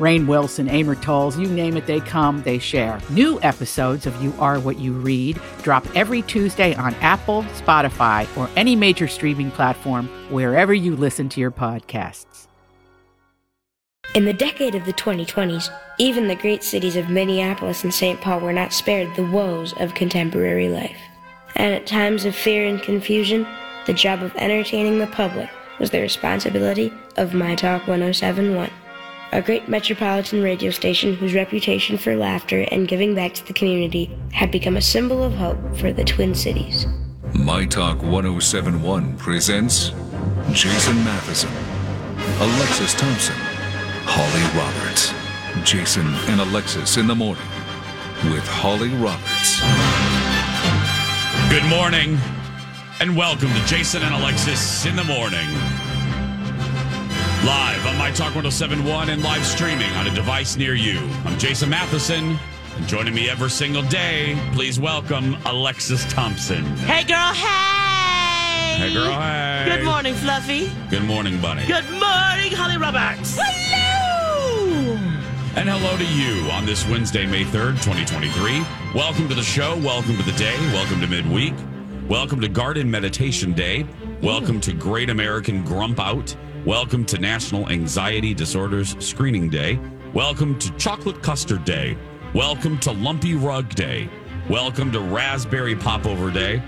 Rainn Wilson, Amor Towles, you name it, they come, they share. New episodes of You Are What You Read drop every Tuesday on Apple, Spotify, or any major streaming platform wherever you listen to your podcasts. In the decade of the 2020s, even the great cities of Minneapolis and St. Paul were not spared the woes of contemporary life. And at times of fear and confusion, the job of entertaining the public was the responsibility of My Talk 1071, a great metropolitan radio station whose reputation for laughter and giving back to the community had become a symbol of hope for the Twin Cities. My Talk 1071 presents Jason Matheson, Alexis Thompson, Holly Roberts. Jason and Alexis in the morning with Holly Roberts. Good morning, and welcome to Jason and Alexis in the morning. Live on My Talk 1071 and live streaming on a device near you. I'm Jason Matheson, and joining me every single day, please welcome Alexis Thompson. Hey, girl, hey! Hey, girl, hey! Good morning, Fluffy. Good morning, Bunny. Good morning, Holly Roberts. Hello! And hello to you on this Wednesday, May 3rd, 2023. Welcome to the show. Welcome to the day. Welcome to midweek. Welcome to Garden Meditation Day. Welcome mm. to Great American Grump Out. Welcome to National Anxiety Disorders Screening Day. Welcome to Chocolate Custard Day. Welcome to Lumpy Rug Day. Welcome to Raspberry Popover Day.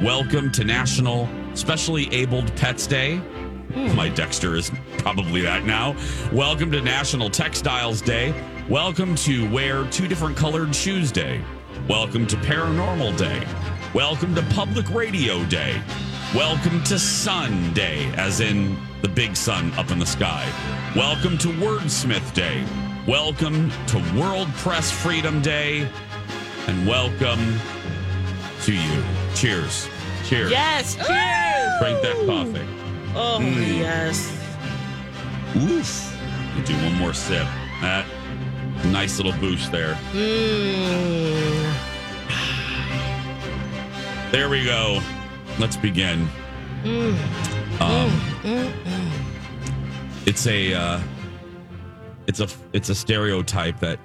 Welcome to National Specially Abled Pets Day. Hmm. My Dexter is probably that now. Welcome to National Textiles Day. Welcome to Wear Two Different Colored Shoes Day. Welcome to Paranormal Day. Welcome to Public Radio Day. Welcome to Sun Day, as in the big sun up in the sky. Welcome to Wordsmith Day. Welcome to World Press Freedom Day. And welcome to you. Cheers. Cheers. Yes, cheers. Drink that coffee. Oh, Mm. yes. Oof. You do one more sip. That nice little boost there. Mm. There we go. Let's begin. Um, it's a uh, it's a it's a stereotype that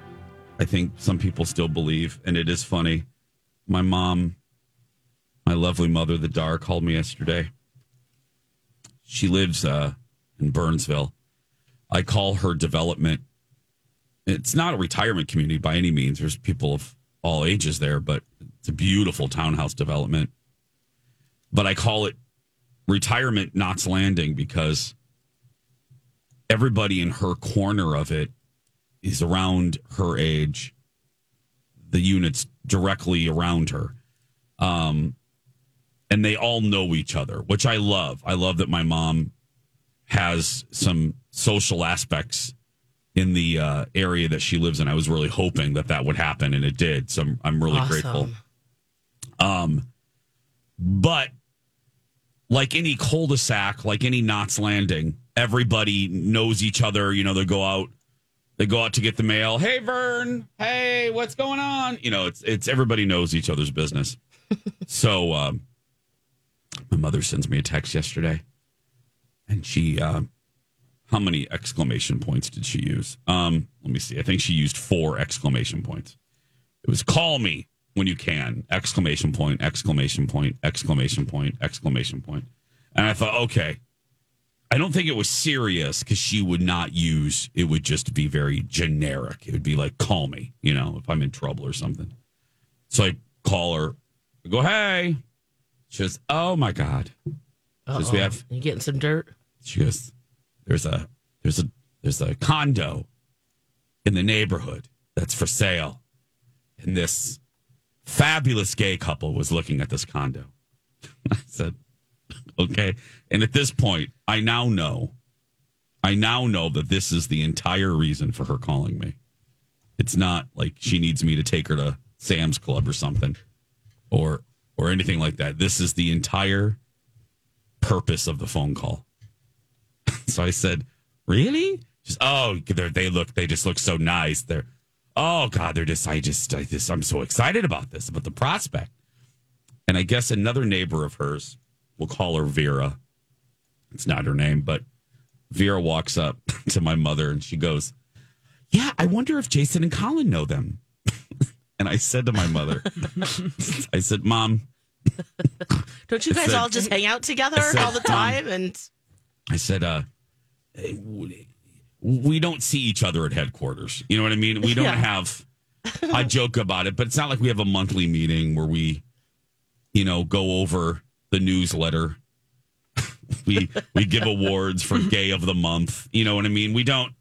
I think some people still believe, and it is funny. My mom, my lovely mother, the Dar, called me yesterday. She lives uh, in Burnsville. I call her development. It's not a retirement community by any means. There's people of all ages there, but it's a beautiful townhouse development. But I call it retirement Knots Landing because everybody in her corner of it is around her age. The units directly around her. Um, and they all know each other, which I love. I love that my mom has some social aspects in the uh, area that she lives in. I was really hoping that that would happen, and it did. So I'm, I'm really grateful. Um, but like any cul-de-sac, like any Knots Landing, everybody knows each other. You know, they go out, they go out to get the mail. Hey, Vern. Hey, what's going on? You know, it's it's everybody knows each other's business. so, um, my mother sends me a text yesterday, and she, uh, how many exclamation points did she use? Um, let me see. I think she used four exclamation points. It was call me when you can! Exclamation point! Exclamation point! Exclamation point! Exclamation point! And I thought, okay, I don't think it was serious because she would not use. It would just be very generic. It would be like, call me, you know, if I'm in trouble or something. So I call her. I go, hey. She goes, oh my god. She goes, we have You getting some dirt? she goes, "There's a there's a there's a condo in the neighborhood that's for sale. And this fabulous gay couple was looking at this condo. I said, okay. And at this point, I now know, I now know that this is the entire reason for her calling me. It's not like she needs me to take her to Sam's Club or something or or anything like that. This is the entire purpose of the phone call. so I said, "Really?" She's, "Oh, they look they just look so nice. They're oh god, they're just I just I just I'm so excited about this about the prospect." And I guess another neighbor of hers, we'll call her Vera. It's not her name, but Vera walks up to my mother and she goes, "Yeah, I wonder if Jason and Colin know them." and I said to my mother, I said, "Mom, Don't you guys said- all just hang out together said, all the time? And I said, uh, we don't see each other at headquarters. You know what I mean? We don't Yeah. have, I joke about it, but it's not like we have a monthly meeting where we, you know, go over the newsletter. we, we give awards for gay of the month. You know what I mean? We don't,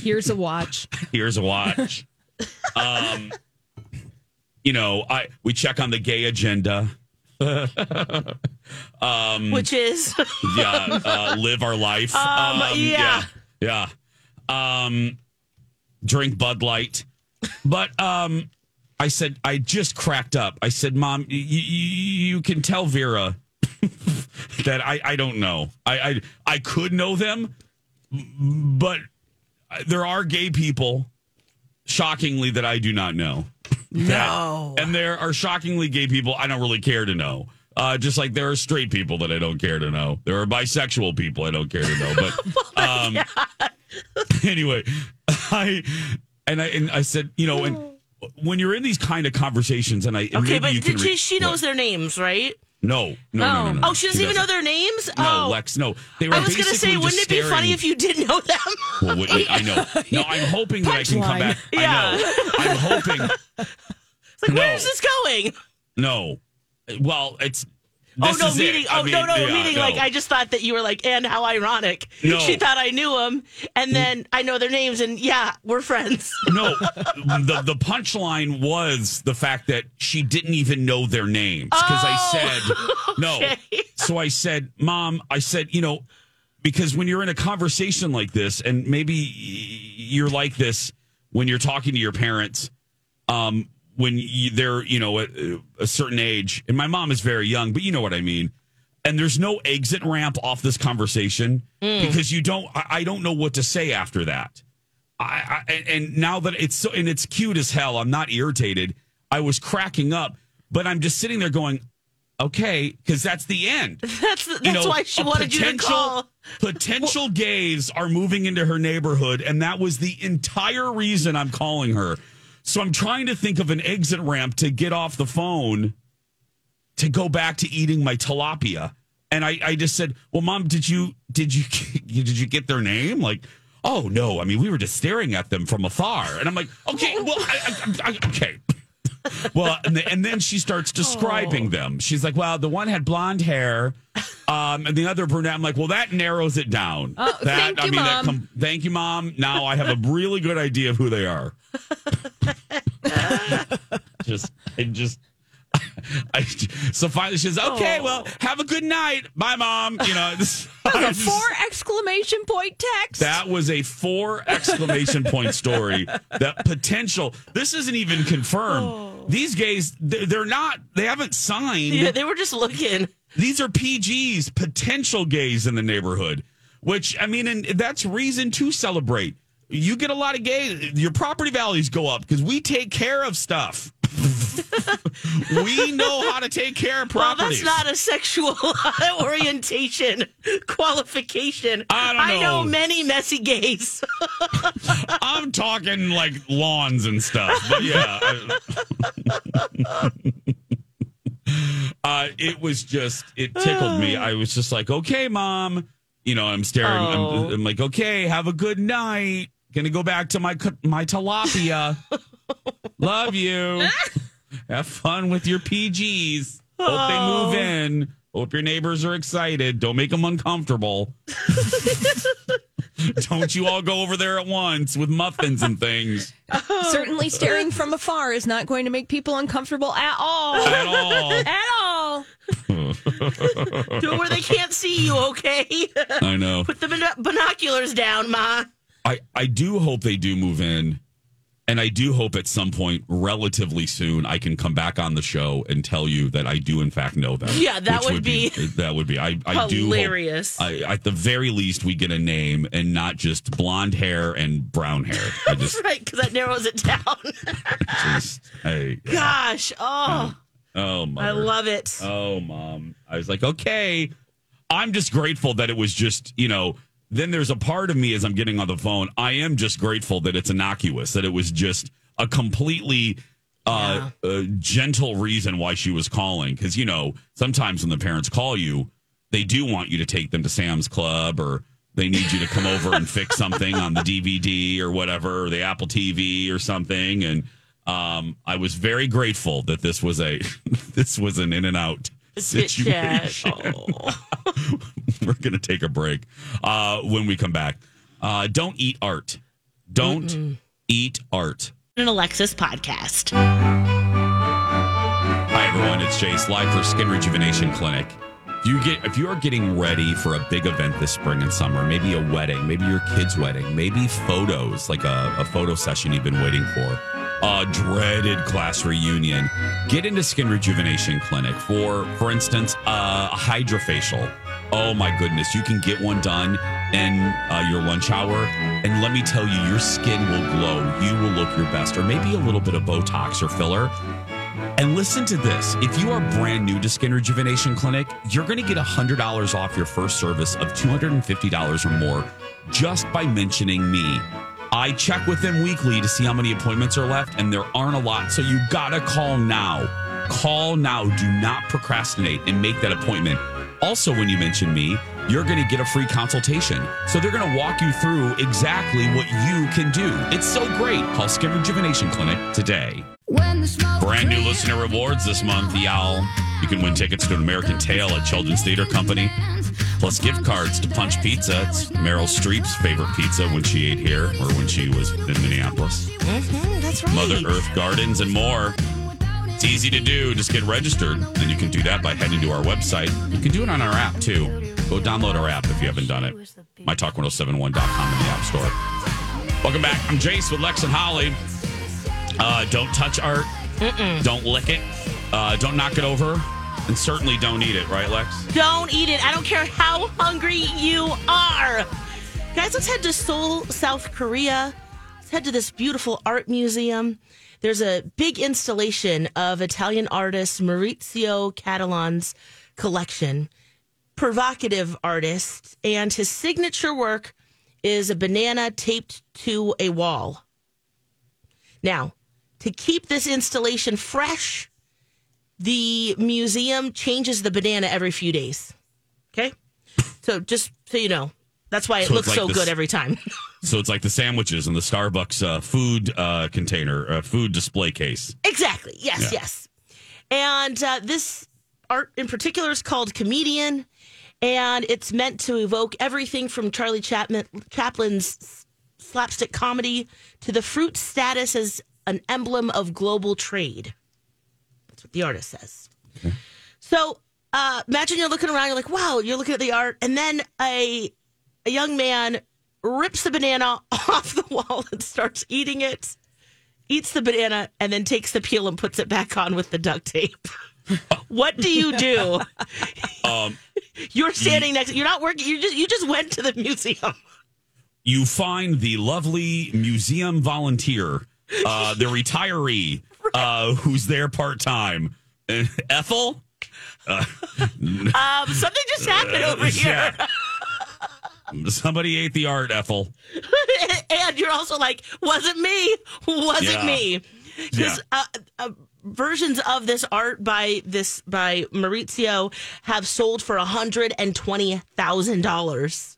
Here's a watch. here's a watch. um, you know, I, we check on the gay agenda. which is yeah, uh, live our life. Um, yeah. yeah, yeah. Um, drink Bud Light, but um, I said I just cracked up. I said, "Mom, y- y- you can tell Vera that I I don't know. I I I could know them, but there are gay people." Shockingly, that I do not know. no. And there are shockingly gay people I don't really care to know. Uh, just like there are straight people that I don't care to know. There are bisexual people I don't care to know. But um, anyway, I and I and I said, you know, and when you're in these kind of conversations, and I and Okay, but did re- she, she knows what? their names, right? No, no, no, no, no. Oh, she doesn't even know their names? No, oh. Lex, no. They were I was going to say, wouldn't it be funny if you did know them? Well, wait, wait, I know. No, I'm hoping that I can come back. Yeah. I know. I'm hoping. It's like, No. where's this going? No. Well, it's. Oh no, meaning. It. I Oh mean, no, no, yeah, meaning. no. Like I just thought that you were like, and how ironic. No. She thought I knew them, and then I know their names, and yeah, we're friends. No, the the punchline was the fact that she didn't even know their names because I said no. So I said, "Mom," I said, you know, because when you're in a conversation like this, and maybe you're like this when you're talking to your parents, um, when you, they're you know at uh, a certain age, and my mom is very young, but you know what I mean. And there's no exit ramp off this conversation mm. because you don't. I, I don't know what to say after that. I, I and- now that it's so and it's cute as hell, I'm not irritated. I was cracking up, but I'm just sitting there going, okay, because that's the end. That's that's You know, why she a wanted you to call. Potential gays are moving into her neighborhood, and that was the entire reason I'm calling her. So I'm trying to think of an exit ramp to get off the phone to go back to eating my tilapia. And I, I just said, "Well, mom, did you did you did you get their name?" Like, "Oh no, I mean, we were just staring at them from afar." And I'm like, "Okay, well, I, I, I, okay." well, and, the, and then she starts describing them. She's like, "Well, the one had blonde hair, um, and the other brunette." I'm like, "Well, that narrows it down." Oh, that, thank you, that Mom. thank you, mom. Now I have a really good idea of who they are. just, it just. I, so finally, she says, "Okay, well, oh. have a good night, bye, mom." You know, this, I A just- four exclamation point text. that was a four exclamation point story. That potential. This isn't even confirmed. Oh. These gays, they're, they're not. They haven't signed. Yeah, they were just looking. These are PGs, potential gays in the neighborhood. Which I mean, and that's reason to celebrate. You get a lot of gays, your property values go up because we take care of stuff. we know how to take care of Well, properties. that's not a sexual orientation qualification. I don't I know know. many messy gays. I'm talking like lawns and stuff, but yeah. Uh, it was just, it tickled me. I was just like, okay, mom. You know, I'm staring. Oh. I'm, I'm like, okay, have a good night. Gonna go back to my cu- my tilapia. Love you. have fun with your PGs. Hope they move oh. in. Hope your neighbors are excited. Don't make them uncomfortable. Don't you all go over there at once with muffins and things Certainly, staring from afar is not going to make people uncomfortable at all. at all. At all. Do it where they can't see you, okay? I know. Put the bin- binoculars down, Ma. I, I do hope they do move in. And I do hope at some point, relatively soon, I can come back on the show and tell you that I do, in fact, know them. Yeah, that which would be uh, that would be. I, I do hilarious. I, at the very least, we get a name and not just blonde hair and brown hair. I just, Right, because that narrows it down. just hey, yeah. Gosh, oh, oh, mother. I love it. Oh, mom. I was like, okay. I'm just grateful that it was just, you know, then there's a part of me as I'm getting on the phone. I am just grateful that it's innocuous, that it was just a completely uh, uh gentle reason why she was calling. Because, you know, sometimes when the parents call you, they do want you to take them to Sam's Club or they need you to come over and fix something on the DVD or whatever, or the Apple TV or something. And um, I was very grateful that this was a this was an in and out. Situation. Oh. We're gonna take a break. Uh, when we come back, uh, don't eat art. Don't eat art. An Alexis podcast. Hi everyone, it's Chase live for Skin Rejuvenation Clinic. If you get if you are getting ready for a big event this spring and summer, maybe a wedding, maybe your kid's wedding, maybe photos, like a, a photo session you've been waiting for, a dreaded class reunion, get into Skin Rejuvenation Clinic for, for instance, a hydrofacial. Oh my goodness, you can get one done in uh, your lunch hour, and let me tell you, your skin will glow. You will look your best, or maybe a little bit of Botox or filler. And listen to this. If you are brand new to Skin Rejuvenation Clinic, you're going to get $100 off your first service of $250 or more just by mentioning me. I check with them weekly to see how many appointments are left, and there aren't a lot. So you got to call now. Call now. Do not procrastinate and make that appointment. Also, when you mention me, you're to get a free consultation. So they're to walk you through exactly what you can do. It's so great. Call Skin Rejuvenation Clinic today. Brand new listener rewards this month, y'all. You can win tickets to an American Tail at Children's Theater Company, plus gift cards to Punch Pizza. It's Meryl Streep's favorite pizza when she ate here or when she was in Minneapolis. That's right. Mother Earth Gardens and more. It's easy to do. Just get registered, and you can do that by heading to our website. You can do it on our app too. Go download our app if you haven't done it. MyTalk1071.com in the App Store. Welcome back. I'm Jace with Lex and Holly. Uh, don't touch art. Don't lick it. Uh, don't knock it over. And certainly don't eat it, right, Lex? Don't eat it. I don't care how hungry you are. Guys, let's head to Seoul, South Korea. Let's head to this beautiful art museum. There's a big installation of Italian artist Maurizio Cattelan's collection. Provocative artist, and his signature work is a banana taped to a wall. Now, to keep this installation fresh, the museum changes the banana every few days. Okay? So just so you know, that's why it So looks like so this- good every time. So it's like the sandwiches in the Starbucks uh, food uh, container, uh, food display case. exactly. Yes, Yeah. yes. And uh, this art in particular is called Comedian, and it's meant to evoke everything from Charlie Chapman, Chaplin's slapstick comedy to the fruit status as an emblem of global trade. That's what the artist says. So uh, imagine you're looking around, you're like, wow, you're looking at the art, and then a a young man rips the banana off the wall and starts eating it, eats the banana, and then takes the peel and puts it back on with the duct tape. what do you do? Um, You're standing next. You're not working. You just you just went to the museum. you find the lovely museum volunteer, uh, the retiree, uh, who's there part time. Ethel? Um, something just happened over here, Yeah. Somebody ate the art, Ethel. and you're also like, wasn't me, wasn't Yeah. me, because uh, uh, versions of this art by this by Maurizio have sold for hundred and twenty thousand dollars.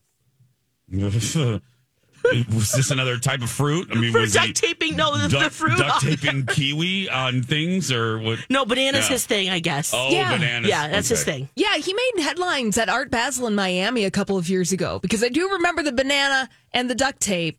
Was this another type of fruit? I mean, For was duct taping, no, the, the fruit. duct taping kiwi on things or what? No, banana's Yeah. his thing, I guess. Oh, Yeah. bananas. yeah, that's his thing. Yeah, he made headlines at Art Basel in Miami a couple of years ago because I do remember the banana and the duct tape.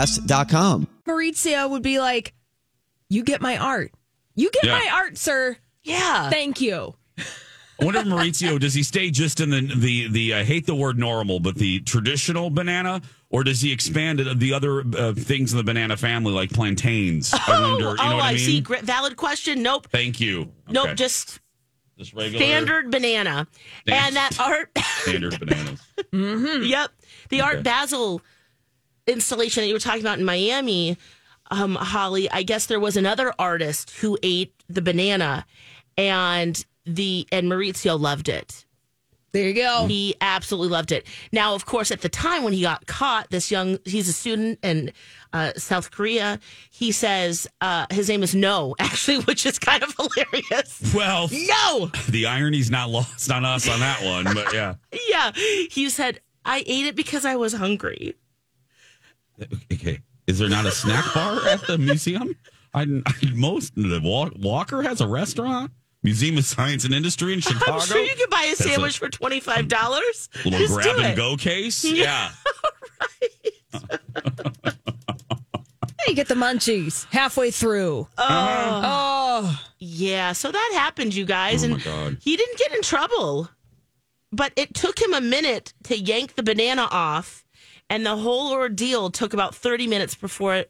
UAPpodcast.com. Maurizio would be like, You get my art. You get Yeah. my art, sir. Yeah. Thank you. I wonder if Maurizio does he stay just in the the the I hate the word normal, but the traditional banana, or does he expand it the other uh, things in the banana family like plantains? I wonder. You know oh, what I I mean? see. Gr- Valid question. Nope. Thank you. Nope. Just Just regular standard banana. Standard. And that art. standard bananas. mm-hmm. yep. The Art Okay. Basel installation that you were talking about in Miami, um, Holly, I guess there was another artist who ate the banana and the and Maurizio loved it. There you go. He absolutely loved it. Now, of course, at the time when he got caught, this young, he's a student in uh, South Korea. He says uh, his name is No, actually, which is kind of hilarious. Well, No, the irony's not lost on us on that one, but yeah. yeah. He said, I ate it because I was hungry. Okay. Is there not a snack bar at the museum? I, I most the Wa- Walker has a restaurant. Museum of Science and Industry in Chicago. I'm sure you could buy a That's a sandwich for $25. little Just grab do and it. go case. Yeah. Hey, you get the munchies halfway through. Oh. oh. Yeah, so that happened, you guys. Oh, and my God. he didn't get in trouble. But it took him a minute to yank the banana off, and the whole ordeal took about 30 minutes before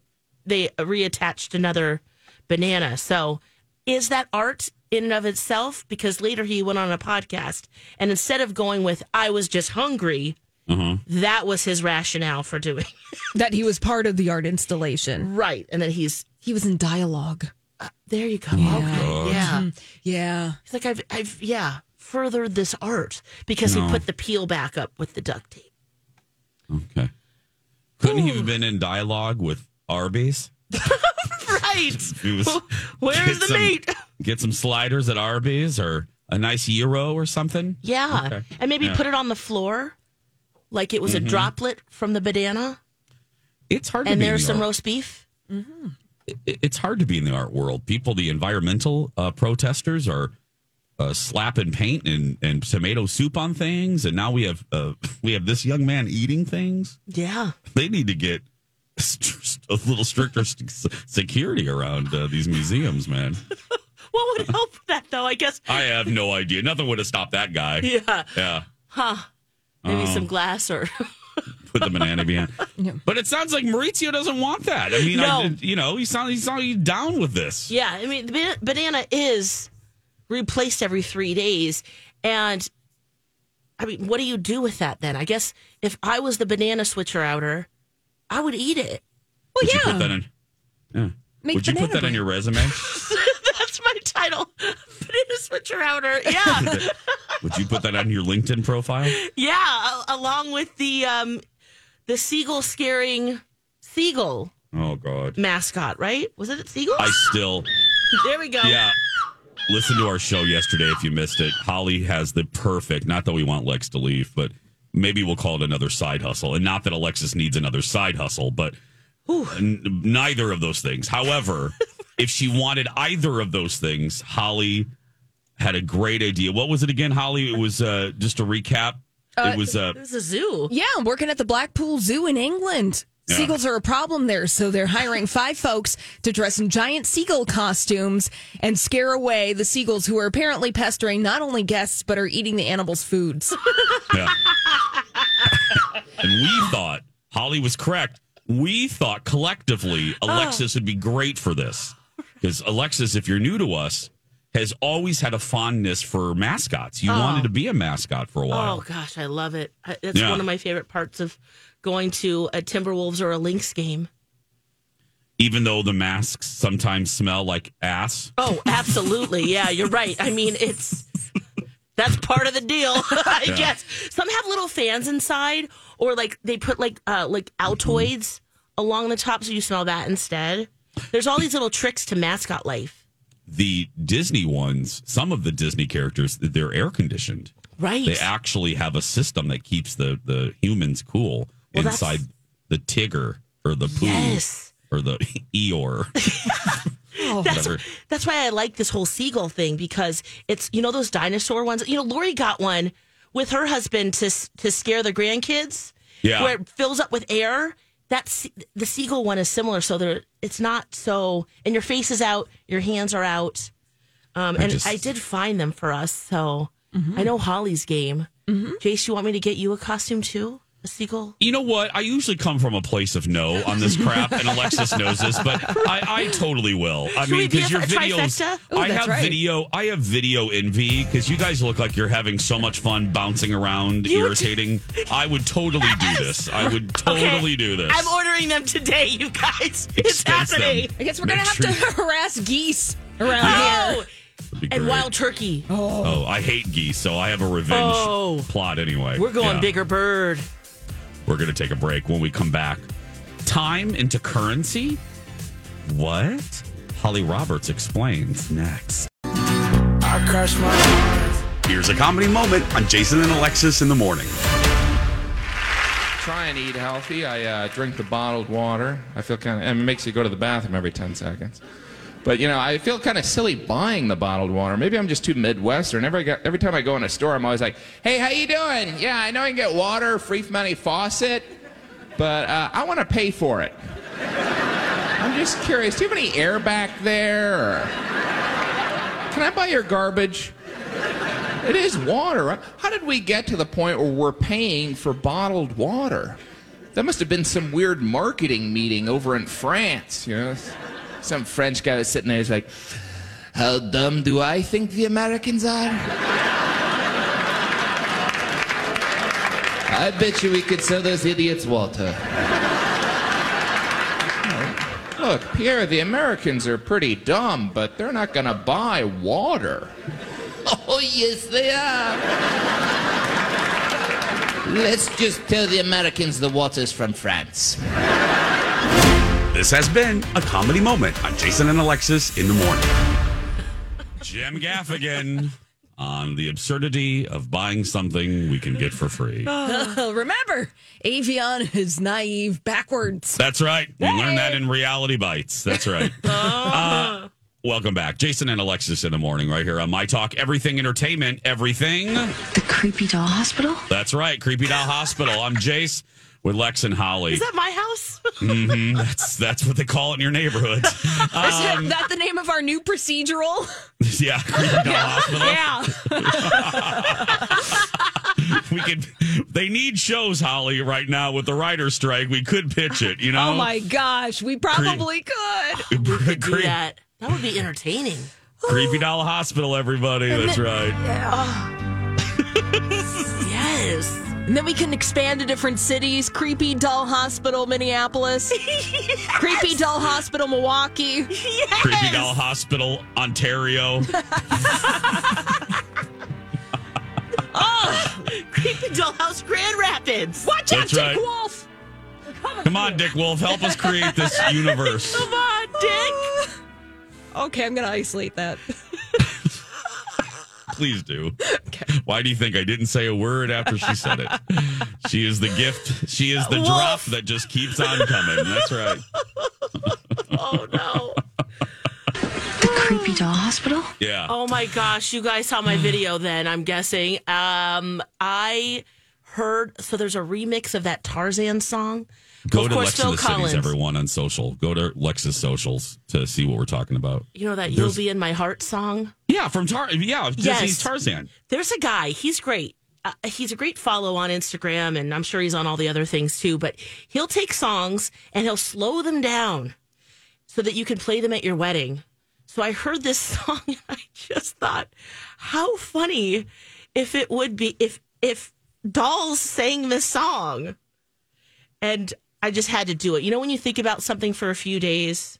they reattached another banana. So, is that art in and of itself? Because later he went on a podcast, and instead of going with, I was just hungry, Mm-hmm. that was his rationale for doing That he was part of the art installation. right. And then he's, He was in dialogue. there you go. Okay. Yeah. Yeah. He's like, I've, I've, yeah, furthered this art because No. he put the peel back up with the duct tape. Okay. Couldn't he have been in dialogue with Arby's? Right. He was Where's the some- meat? Get some sliders at Arby's or a nice gyro or something. Yeah. Okay. And maybe Yeah. Mm-hmm. put it on the floor like it was a droplet from the banana. It's hard to And be in there's some art- roast beef. it- it's hard to be in the art world. People, the environmental uh, protesters are uh, slapping paint and, and tomato soup on things, and now we have uh, we have this young man eating things. Yeah. They need to get a little stricter security around uh, these museums, man. What would help with that, though? I guess. I have no idea. Nothing would have stopped that guy. Yeah. Yeah. Huh? Maybe Oh. some glass or. Put the banana behind. But it sounds like Maurizio doesn't want that. I mean, I, No. you know, he sounds he's not down with this. yeah. I mean, the ba- banana is replaced every three days. And I mean, what do you do with that then? I guess if I was the banana switcher outer, I would eat it. Well, Would you yeah. put that in? Yeah. Make Would you put banana that on your resume? That's my title. Banana switcher outer. Yeah. Would you put that on your LinkedIn profile? yeah. Along with the um the seagull scaring seagull Oh God. mascot, right? Was it seagull? I still there we go. yeah. Listen to our show yesterday if you missed it. Holly has the perfect. Not that we want Lex to leave, but maybe we'll call it another side hustle. And not that Alexis needs another side hustle, but n- neither of those things. However, if she wanted either of those things, Holly had a great idea. What was it again, Holly? It was uh, just a recap. it was uh, It was a zoo. Yeah, I'm working at the Blackpool Zoo in England. Yeah. Seagulls are a problem there, so they're hiring five folks to dress in giant seagull costumes and scare away the seagulls who are apparently pestering not only guests but are eating the animals' foods. Yeah. and we thought Holly was correct. We thought collectively Alexis would be great for this. Because Alexis, if you're new to us, has always had a fondness for mascots. You Oh. wanted to be a mascot for a while. Oh gosh, I love it. I- It's Yeah. one of my favorite parts of going to a Timberwolves or a Lynx game. Even though the masks sometimes smell like ass. Oh, absolutely. Yeah, you're right. I mean, it's that's part of the deal, I Yeah. guess. Some have little fans inside, or like they put like uh like Altoids along the top, so you smell that instead. There's all these little tricks to mascot life, The Disney ones, some of the Disney characters, they're air conditioned. right? They actually have a system that keeps the, the humans cool Well, that's- inside the Tigger or the Pooh Yes. or the Eeyore. That's Whatever. that's why I like this whole seagull thing because it's you know those dinosaur ones. You know, Lori got one with her husband to to scare the grandkids. Yeah. where it fills up with air. That's the seagull one is similar, so there it's not so. And your face is out, your hands are out. Um, I and just- I did find them for us, so I know Holly's game. Jace, you want me to get you a costume too? A seagull? You know what? I usually come from a place of no on this crap, and Alexis knows this, but I, I totally will. I Should mean, because your videos. Ooh, I have right. video, I have video envy because you guys look like you're having so much fun bouncing around, You would- irritating. I would totally do this. I would totally Okay, do this. I'm ordering them today, you guys. It's Expense them. happening. I guess we're Make gonna have sure- to harass geese around Oh, here. And wild turkey. Oh. oh, I hate geese, so I have a revenge Oh. plot anyway. We're going Yeah. bigger bird. We're going to take a break when we come back. Time into currency? What? Holly Roberts explains next. I crush my. Here's a comedy moment on Jason and Alexis in the morning. try and eat healthy. I uh, drink the bottled water. I feel kind of, and it makes you go to the bathroom every 10 seconds. But, you know, I feel kind of silly buying the bottled water. Maybe I'm just too Midwestern. Every, every time I go in a store, I'm always like, hey, how you doing? Yeah, I know you can get water free from any faucet, but uh, I want to pay for it. I'm just curious, do you have any air back there? Or can I buy your garbage? It is water. How did we get to the point where we're paying for bottled water? That must have been some weird marketing meeting over in France, you know? Some French guy was sitting there, he's like, How dumb do I think the Americans are? I bet you we could sell those idiots water. Look, Pierre, the Americans are pretty dumb, but they're not gonna buy water. Oh, yes, they are. Let's just tell the Americans the water's from France. This has been a comedy moment on Jason and Alexis in the morning. Jim Gaffigan on the absurdity of buying something we can get for free. Remember, Evian is naive backwards. That's right. We learned that in Reality Bites. That's right. Uh, welcome back. Jason and Alexis in the morning, right here on My Talk. Everything Entertainment, everything. The Creepy Doll Hospital? That's right. Creepy Doll Hospital. I'm Jace with Lex and Holly. Is that my house? Mhm. That's that's what they call it in your neighborhood. Is Um, that the name of our new procedural? yeah, Creepy yeah. We could. They need shows, Holly, right now with the writer strike. We could pitch it. You know. Oh my gosh, we probably could. Do Cre- that. That would be entertaining. Creepy Doll Hospital, everybody. That's right. Yes. And then we can expand to different cities. Creepy Doll Hospital, Minneapolis. Creepy Doll Hospital, Milwaukee. Yes. Creepy Doll Hospital, Ontario. oh, Creepy Dollhouse Grand Rapids. Watch out, That's Dick right. Wolf. Come on, Dick Wolf, help us create this universe. Come on, Dick. Okay, I'm going to isolate that. Please do. Why do you think I didn't say a word after she said it? She is the gift. She is the Wolf. drop that just keeps on coming. That's right. Oh no. The Creepy Doll Hospital? Yeah. Oh my gosh, you guys saw my video then, I'm guessing. Um I heard so there's a remix of that Tarzan song. Go of to course, Lex in Phil Collins. Cities, everyone on social. Go to Lex's socials to see what we're talking about. You know that There's- You'll Be in My Heart song? Yeah, from Tar. Yeah, Disney's Yes. Tarzan. There's a guy, he's great. Uh, he's a great follow on Instagram, and I'm sure he's on all the other things too. But he'll take songs and he'll slow them down so that you can play them at your wedding. So I heard this song and I just thought, how funny if it would be if if dolls sang this song. And I just had to do it. You know when you think about something for a few days?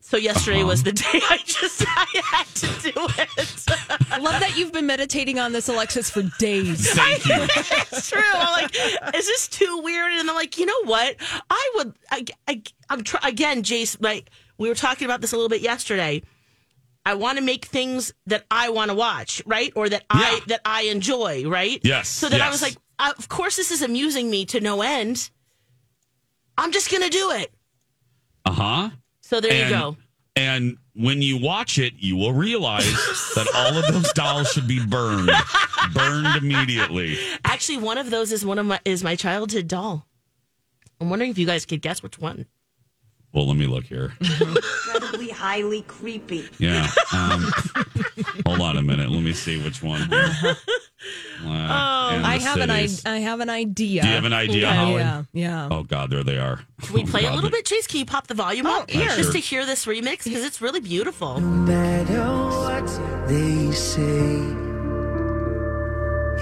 So yesterday was uh-huh. the day I just I had to do it. I love that you've been meditating on this, Alexis, for days. Thank you. it's true. I'm like, is this too weird? And I'm like, you know what? I would. I, I, I'm try, again, Jace. Like we were talking about this a little bit yesterday. I want to make things that I want to watch, right, or that I that I enjoy, right? Yes, So then I was like, of course, this is amusing me to no end. I'm just gonna do it. Uh huh. So there and, you go. And when you watch it, you will realize that all of those dolls should be burned, burned immediately. Actually, one of those is one of my is my childhood doll. I'm wondering if you guys could guess which one. Well, let me look here. incredibly highly creepy. Yeah. Um, hold on a minute. Let me see which one. Here. Uh, and I the have an I. I have an idea. Do you have an idea, Yeah, Holly? yeah, yeah. Oh God, there they are. Can we Oh, play a little they- bit, Chase? Can you pop the volume Oh, up here. just Sure. to hear this remix because it's really beautiful. matter what they say.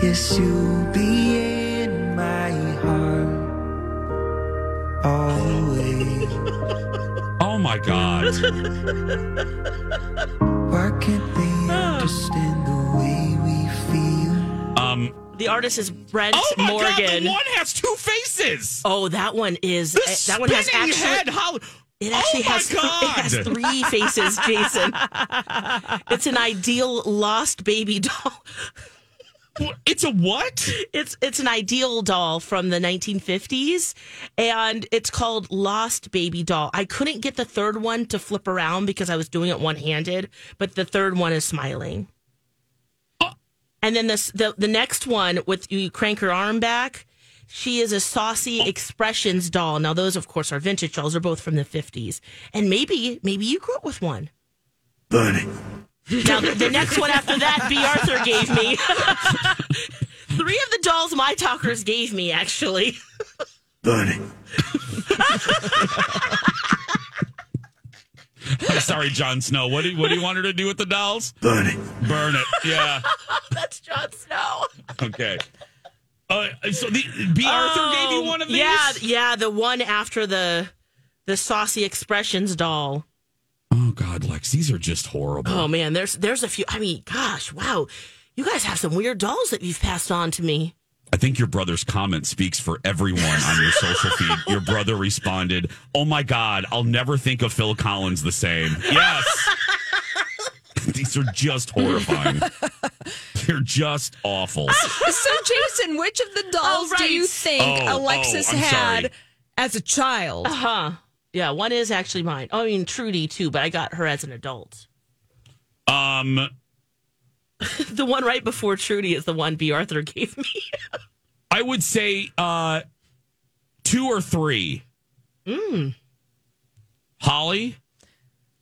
Yes, you'll be in my heart always. Oh my God. Why can't they understand the way we feel? Um. The artist is Brent Oh my God. Morgan. The one has two faces. Oh, that one is The uh, that one has actually head. Holly. it actually oh my has th- God. it has three faces, Jason. it's an ideal lost baby doll. It's a what? It's it's an ideal doll from the 1950s, and it's called Lost Baby Doll. I couldn't get the third one to flip around because I was doing it one handed, but the third one is smiling. Uh. And then this the the next one with you crank her arm back. She is a saucy expressions doll. Now those, of course, are vintage dolls. They're both from the 50s, and maybe maybe you grew up with one. Bunny. Now, the, the next one after that, B. Arthur gave me. Three of the dolls my talkers gave me, actually. Bunny. I'm sorry, Jon Snow. What do you, what do you want her to do with the dolls? Bunny. Burn it. Yeah. That's Jon Snow. Okay. Uh, so the B. Arthur gave you one of these. Yeah, yeah, the one after the the saucy expressions doll. Oh God, Lex, these are just horrible. Oh man, there's there's a few. I mean, gosh, wow, you guys have some weird dolls that you've passed on to me. I think your brother's comment speaks for everyone on your social feed. Your brother responded, "Oh my God, I'll never think of Phil Collins the same." Yes. These are just horrifying. They're just awful. So, Jason, which of the dolls Oh, do you think Oh, Alexis oh, I'm had sorry. as a child? Uh huh? Yeah, one is actually mine. Oh, I mean Trudy too, but I got her as an adult. Um, The one right before Trudy is the one B. Arthur gave me. I would say uh, two or three. Mm. Holly,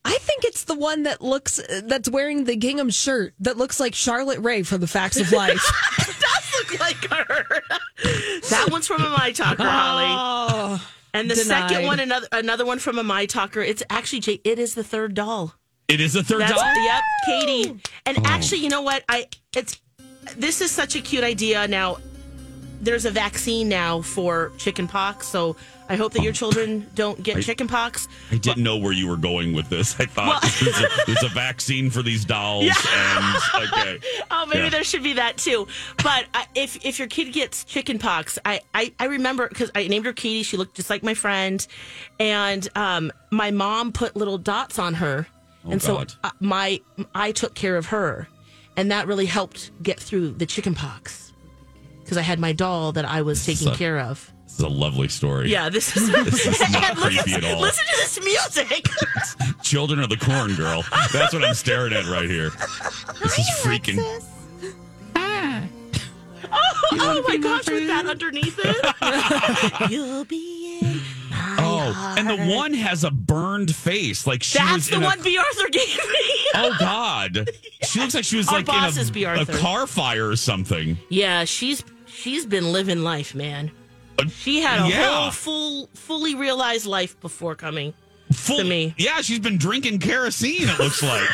I think it's the one that looks that's wearing the gingham shirt that looks like Charlotte Rae from The Facts of Life. does look like her. that one's from a My Talker, Holly. oh, And the Denied. second one, another another one from a My Talker. It's actually J- it is the third doll. it is a third That's doll. yep, Katie. And oh. actually, you know what? I it's this is such a cute idea. Now, there's a vaccine now for chicken pox, so I hope that your children don't get chicken pox. I didn't know where you were going with this. I thought Well- there's, a, there's a vaccine for these dolls, and okay. Oh, maybe Yeah. there should be that too. But uh, if if your kid gets chicken pox, I I, I remember because I named her Katie. She looked just like my friend, and um, my mom put little dots on her, Oh, and so uh, my I took care of her, and that really helped get through the chicken pox because I had my doll that I was taking So- care of. This is a lovely story. Yeah, this is, This is not and listen, creepy at all. Listen to this music. Children of the Corn Girl. That's what I'm staring at right here. This is freaking. Ah. oh, oh my gosh, with that underneath it. You'll be in my Oh, and the one has a burned face, like she That's was the one A, B. Arthur gave me. oh God, she looks like she was Our like boss in is a, B. a Arthur. car fire or something. Yeah, she's she's been living life, man. Uh, she had a yeah. whole full fully realized life before coming. Full, to me. Yeah, she's been drinking kerosene, it looks like.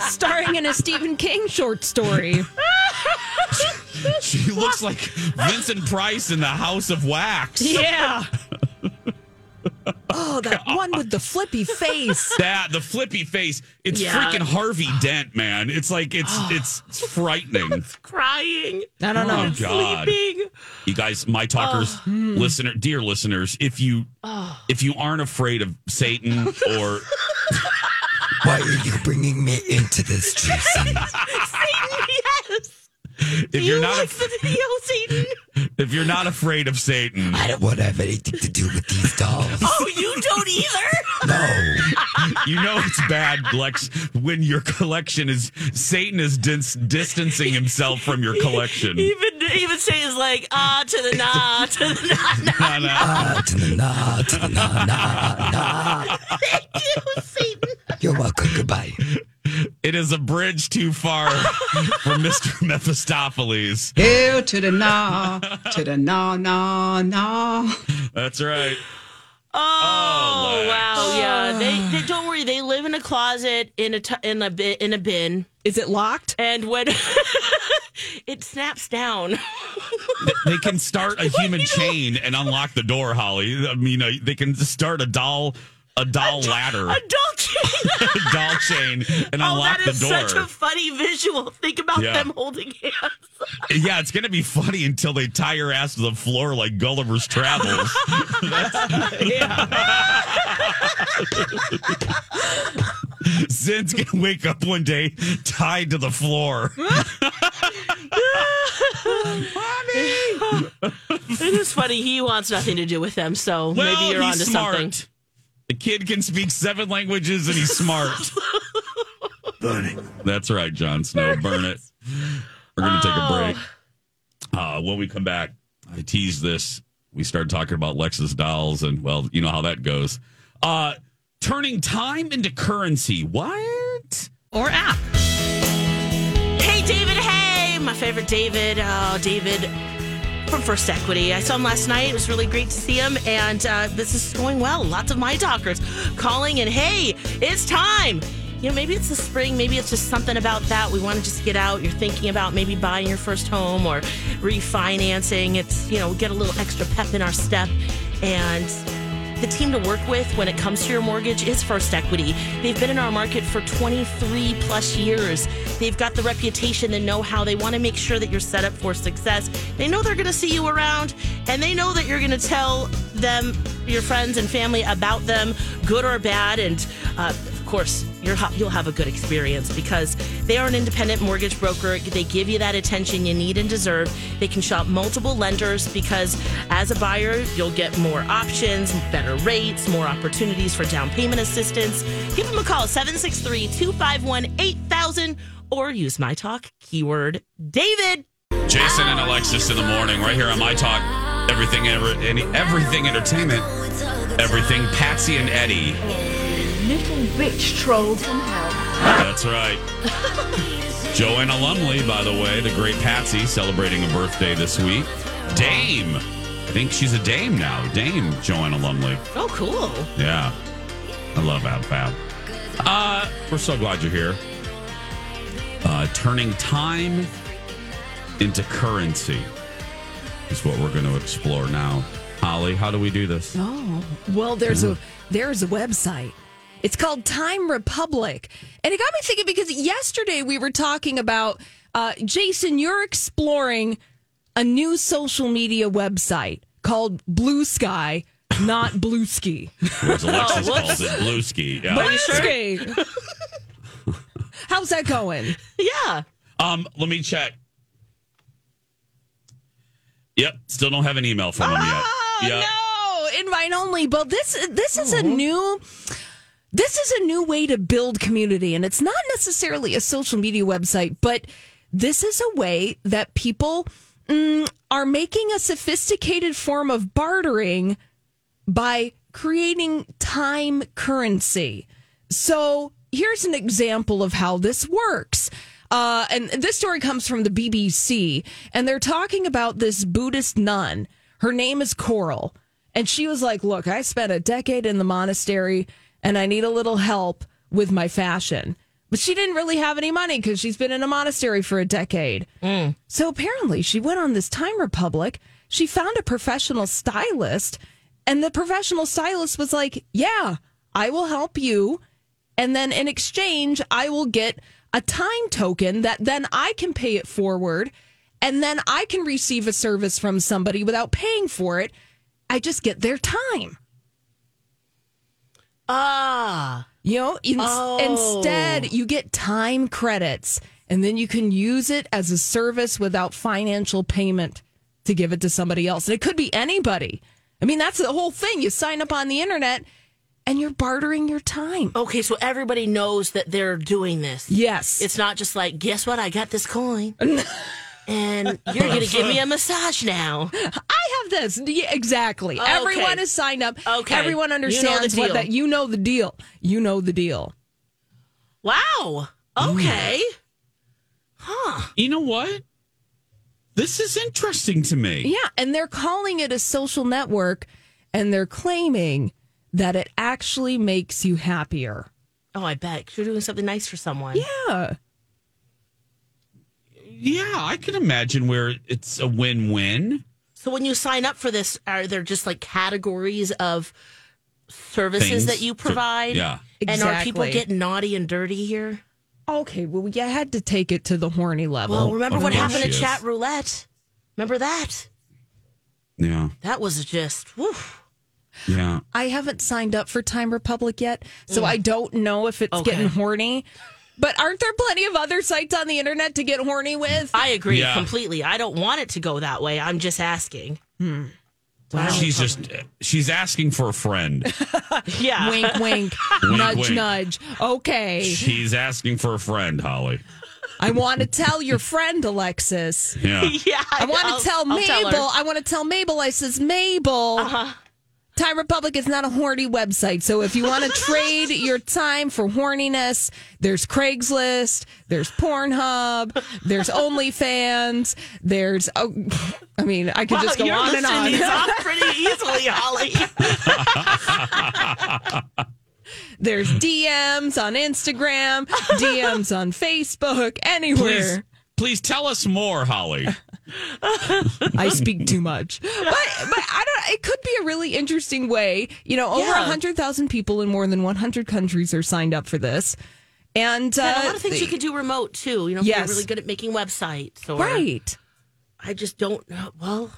Starring in a Stephen King short story. she looks like Vincent Price in the House of Wax. Yeah. Oh, that one with the flippy face. That the flippy face, it's Yeah. freaking Harvey Dent, man. It's like it's it's, it's frightening. Crying. Oh, I don't know. Oh God, Sleeping. you guys, my talkers, oh. hmm. listener, dear listeners, if you if you aren't afraid of Satan or Why are you bringing me into this, Jason? Satan, yes. If you you're not like af- the video, Satan? if you're not afraid of Satan, I don't want to have anything to do with these dolls. Oh, you don't either? No. you know it's bad, Lex, when your collection is Satan is dis- distancing himself from your collection. Even even Satan's like, ah, to the nah, to the nah, nah. Nah, nah. Ah, to the nah, to the nah, nah, nah. Thank you, Satan. You're welcome. Goodbye. It is a bridge too far for Mr. Mephistopheles. Hell to the nah, to the nah, nah, nah. That's right. Oh, Lex. wow, yeah. They, they don't worry. They live in a closet in a t- in a bi- in a bin, Is it locked? and when it snaps down, They can start a human chain and unlock the door, Holly. I mean, uh, they can start a doll a doll ladder, a doll chain. a doll chain, and oh, unlock that the is door. such a funny visual. Think about Yeah. them holding hands. Yeah, it's gonna be funny until they tie your ass to the floor like Gulliver's Travels. Zin's gonna wake up one day tied to the floor. It is funny. He wants nothing to do with them, so Well, maybe you're onto smart. something. The kid can speak seven languages and he's smart. Burning. That's right, Jon Snow. Burn it. We're going to take a break. Uh, when we come back, I teased this. We started talking about Lexus dolls, and well, you know how that goes. Uh, turning time into currency. What? Or app? Hey, David. Hey, my favorite David. Oh, David from First Equity. I saw him last night. It was really great to see him, and uh, this is going well. Lots of my talkers calling, and hey, it's time. You know, maybe it's the spring. Maybe it's just something about that. We want to just get out. You're thinking about maybe buying your first home or refinancing. It's, you know, get a little extra pep in our step. And the team to work with when it comes to your mortgage is First Equity. They've been in our market for 23 plus years. They've got the reputation, the know how. They want to make sure that you're set up for success. They know they're going to see you around, and they know that you're going to tell them, your friends and family about them, good or bad. And uh, course, you're, you'll have a good experience because they are an independent mortgage broker. They give you that attention you need and deserve. They can shop multiple lenders because as a buyer, you'll get more options, better rates, more opportunities for down payment assistance. Give them a call 763 251 8000 or use my talk keyword David. Jason and Alexis in the morning, right here on My Talk. Everything, everything entertainment. Everything Patsy and Eddie. Little bitch troll from hell. That's right. Joanna Lumley, by the way, the great Patsy, celebrating a birthday this week. Dame. I think she's a dame now. Dame Joanna Lumley. Oh, cool. Yeah. I love Ab Fab. Uh, we're so glad you're here. Uh, turning time into currency is what we're going to explore now. Holly, how do we do this? Oh, well, there's a there's a website. It's called Time Republik, and it got me thinking because yesterday we were talking about uh, Jason. You're exploring a new social media website called Blue Sky, not Blue Ski. As Alexis Oh, calls it blue ski. Yeah. Are you sure? How's that going? Yeah. Um, let me check. Yep, still don't have an email from him yet. Yep. Oh, No, invite only. But this this is a new this is a new way to build community, and it's not necessarily a social media website, but this is a way that people mm, are making a sophisticated form of bartering by creating time currency. So here's an example of how this works. Uh, and this story comes from the BBC, and they're talking about this Buddhist nun. Her name is Coral, And she was like, Look, I spent a decade in the monastery and I need a little help with my fashion. But she didn't really have any money because she's been in a monastery for a decade. Mm. So apparently, she went on this Time Republik. She found a professional stylist, and the professional stylist was like, Yeah, I will help you. And then in exchange, I will get a time token that then I can pay it forward. And then I can receive a service from somebody without paying for it. I just get their time. Ah. You know, in- Oh. instead, you get time credits and then you can use it as a service without financial payment to give it to somebody else. And it could be anybody. I mean, that's the whole thing. You sign up on the internet and you're bartering your time. Okay, so everybody knows that they're doing this. Yes. It's not just like, guess what? I got this coin. and you're going to give me a massage now. I have this. Yeah, exactly. Okay. Everyone is signed up. Okay. Everyone You know the understands what that you know the deal. You know the deal. Wow. Okay. Huh. You know what? This is interesting to me. Yeah, and they're calling it a social network and they're claiming that it actually makes you happier. Oh, I bet. You're doing something nice for someone. Yeah. Yeah, I can imagine where it's a win-win. So when you sign up for this, are there just like categories of services Things that you to- provide? yeah. And are people getting naughty and dirty here? Okay, well, you had to take it to the horny level. Well, remember of what happened she at is. chat roulette? Remember that? Yeah, That was just whew. yeah. I haven't signed up for Time Republik yet, so I don't know if it's Mm. Okay. getting horny. But aren't there plenty of other sites on the internet to get horny with? I agree Yeah. completely. I don't want it to go that way. I'm just asking. She's just she's asking for a friend. Yeah. wink, wink, Wink, nudge, wink. nudge. Okay. She's asking for a friend, Holly. I want to tell your friend, Alexis. Yeah. yeah. I want to tell I'll Mabel. tell. I want to tell Mabel. I says Mabel. Uh-huh. Time Republik is not a horny website. So if you want to trade your time for horniness, there's Craigslist, there's Pornhub, there's OnlyFans, there's oh, I mean, I could Wow, just go you're on and listing on. these off pretty easily, Holly. there's DMs on Instagram, DMs on Facebook, anywhere. Please, please tell us more, Holly. I speak too much. But but I don't it could be a really interesting way. You know, over a Yeah. 100,000 people in more than 100 countries are signed up for this. And, uh, and a lot of things you could do remote too. You know, if Yes. you're really good at making websites. Or, right. I just don't know. Well,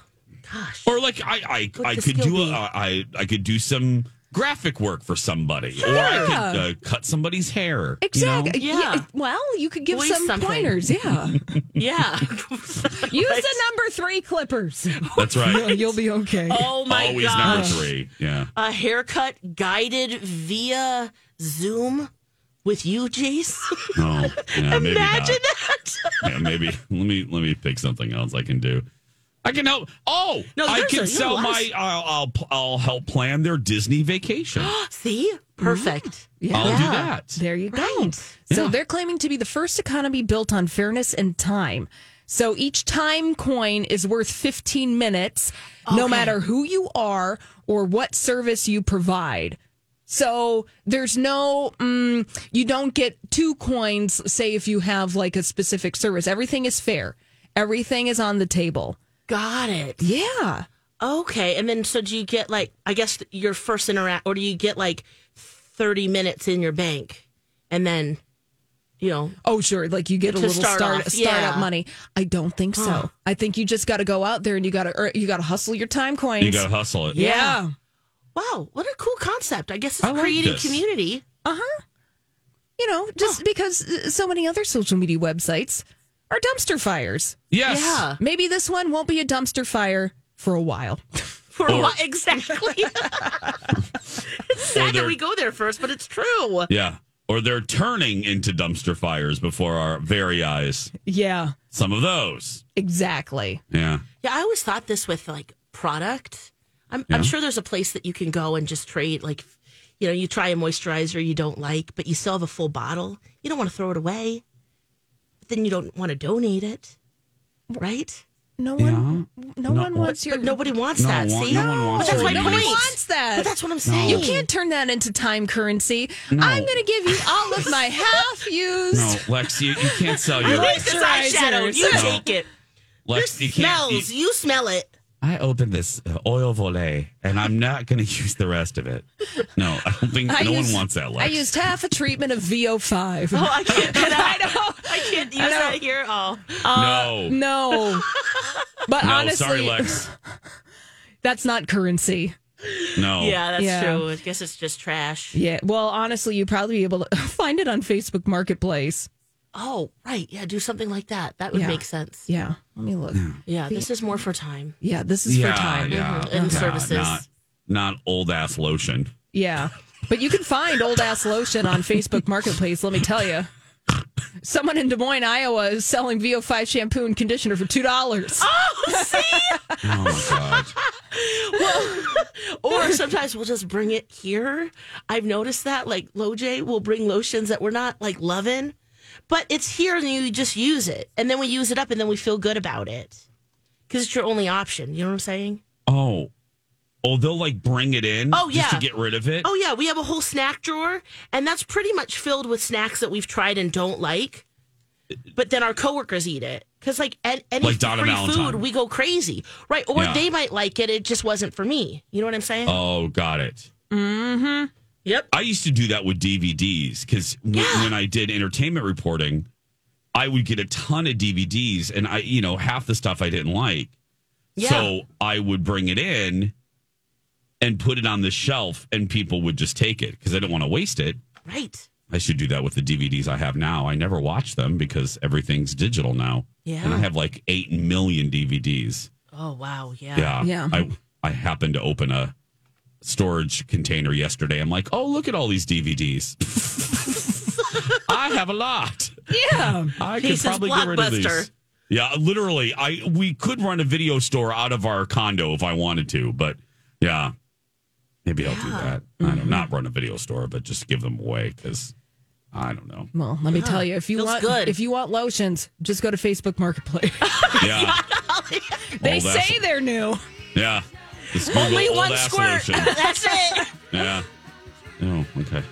gosh. Or like I I, I could do a, be? I I could do some graphic work for somebody, or I could uh, cut somebody's hair. Exactly. You know? Yeah. Well, you could give Voice some something. pointers. Yeah. yeah. Use the number three clippers. That's You'll, right. you'll be okay. Oh my god. Always gosh. number three. Yeah. A haircut guided via Zoom with you, Jace. Oh, yeah, maybe Imagine not. that. Yeah, maybe let me let me pick something else I can do. I can help. Oh, No, I can a- sell know, my. I'll, I'll I'll help plan their Disney vacation. See? Perfect. Yeah. I'll do that. There you go. Right. So Yeah. they're claiming to be the first economy built on fairness and time. So each time coin is worth 15 minutes, no matter who you are or what service you provide. So there's no, mm, you don't get two coins, say, if you have like a specific service. Everything is fair, everything is on the table. Got it. Yeah. Okay. And then, so do you get like, I guess your first interact, or do you get like 30 minutes in your bank and then, you know, Oh, sure. Like you get a little start start, off, startup yeah. money. I don't think so. I think you just got to go out there and you got to you got to hustle your time coins. You got to hustle it. yeah. wow, what a cool concept. I guess it's I like creating this. community. You know, just because uh, so many other social media websites are dumpster fires. Yes. Yeah. Maybe this one won't be a dumpster fire for a while. For a while. Exactly. it's sad that we go there first, but it's true. Yeah. Or they're turning into dumpster fires before our very eyes. Yeah, Some of those. exactly. Yeah. Yeah, I always thought this with like product. I'm, I'm sure there's a place that you can go and just trade, like, you know, you try a moisturizer you don't like, but you still have a full bottle. You don't want to throw it away, but then you don't want to donate it, right? No one, no, No, one wants your. Nobody wants No that. one- See, no one wants but that's your my Nobody point. wants that. But that's what I'm saying. You can't turn that into time currency. No. I'm going to give you all of my half used. No, Lex, you, you can't sell I your. like this eyeshadow. You No. take it. Lex, you It can't. smells. You, You smell it. I opened this uh, oil volet, and I'm not going to use the rest of it. No, I don't think I no used- one wants that. Lex. I used half a treatment of VO5. Oh, I can't. do that. I know. I can't use I know. that here. at Oh, no, No. But no. honestly, sorry, Lex. that's not currency. No. yeah, that's Yeah. true. I guess it's just trash. Yeah. Well, honestly, you'd probably be able to find it on Facebook Marketplace. Oh, right. Yeah, do something like that. That would Yeah. make sense. Yeah. Let me look. Yeah, this is more for time Yeah, this is yeah, for time. Yeah, Mhm. And yeah, services. Not, not old ass lotion. Yeah. But you can find old ass lotion on Facebook Marketplace, let me tell you. Someone in Des Moines, Iowa is selling VO5 shampoo and conditioner for $2. Oh, see? Oh my god. or sometimes we'll just bring it here. I've noticed that. Like Loj will bring lotions that we're not like loving, but it's here and you just use it. And then we use it up and then we feel good about it. Because it's your only option. You know what I'm saying? Oh. Oh, they'll like bring it in Oh, just to yeah. get rid of it. Oh, yeah. We have a whole snack drawer, and that's pretty much filled with snacks that we've tried and don't like. But then our coworkers eat it. Because, like, an- any Like Donna free Valentine. food, we go crazy. Right. Or Yeah. they might like it. It just wasn't for me. You know what I'm saying? Oh, got it. Mm-hmm. Yep. I used to do that with DVDs because when I did entertainment reporting, I would get a ton of DVDs, and I, you know, half the stuff I didn't like. Yeah. So I would bring it in and put it on the shelf, and people would just take it because I didn't want to waste it. Right. I should do that with the DVDs I have now. I never watch them because everything's digital now. Yeah. And I have like 8 million DVDs. Oh, wow. Yeah. Yeah. Yeah. I I happened to open a storage container yesterday. I'm like, oh, look at all these DVDs. I have a lot. Yeah. I could probably get rid of Blockbuster. these. Yeah, literally. I we could run a video store out of our condo if I wanted to, but yeah, maybe I'll do that. I Mm-hmm. don't not run a video store, but just give them away because I don't know. Well, let me tell you, if you Feels want good. if you want lotions, just go to Facebook Marketplace. Yeah, they say they're new. yeah. Only one squirt. That's it. Yeah. Oh, okay.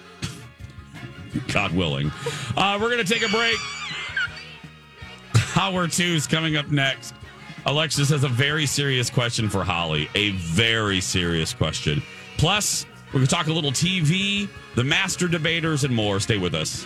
God willing. Uh, we're going to take a break. Hour two is coming up next. Alexis has a very serious question for Holly. A very serious question. Plus, we're going to talk a little TV, the master debaters, and more. Stay with us.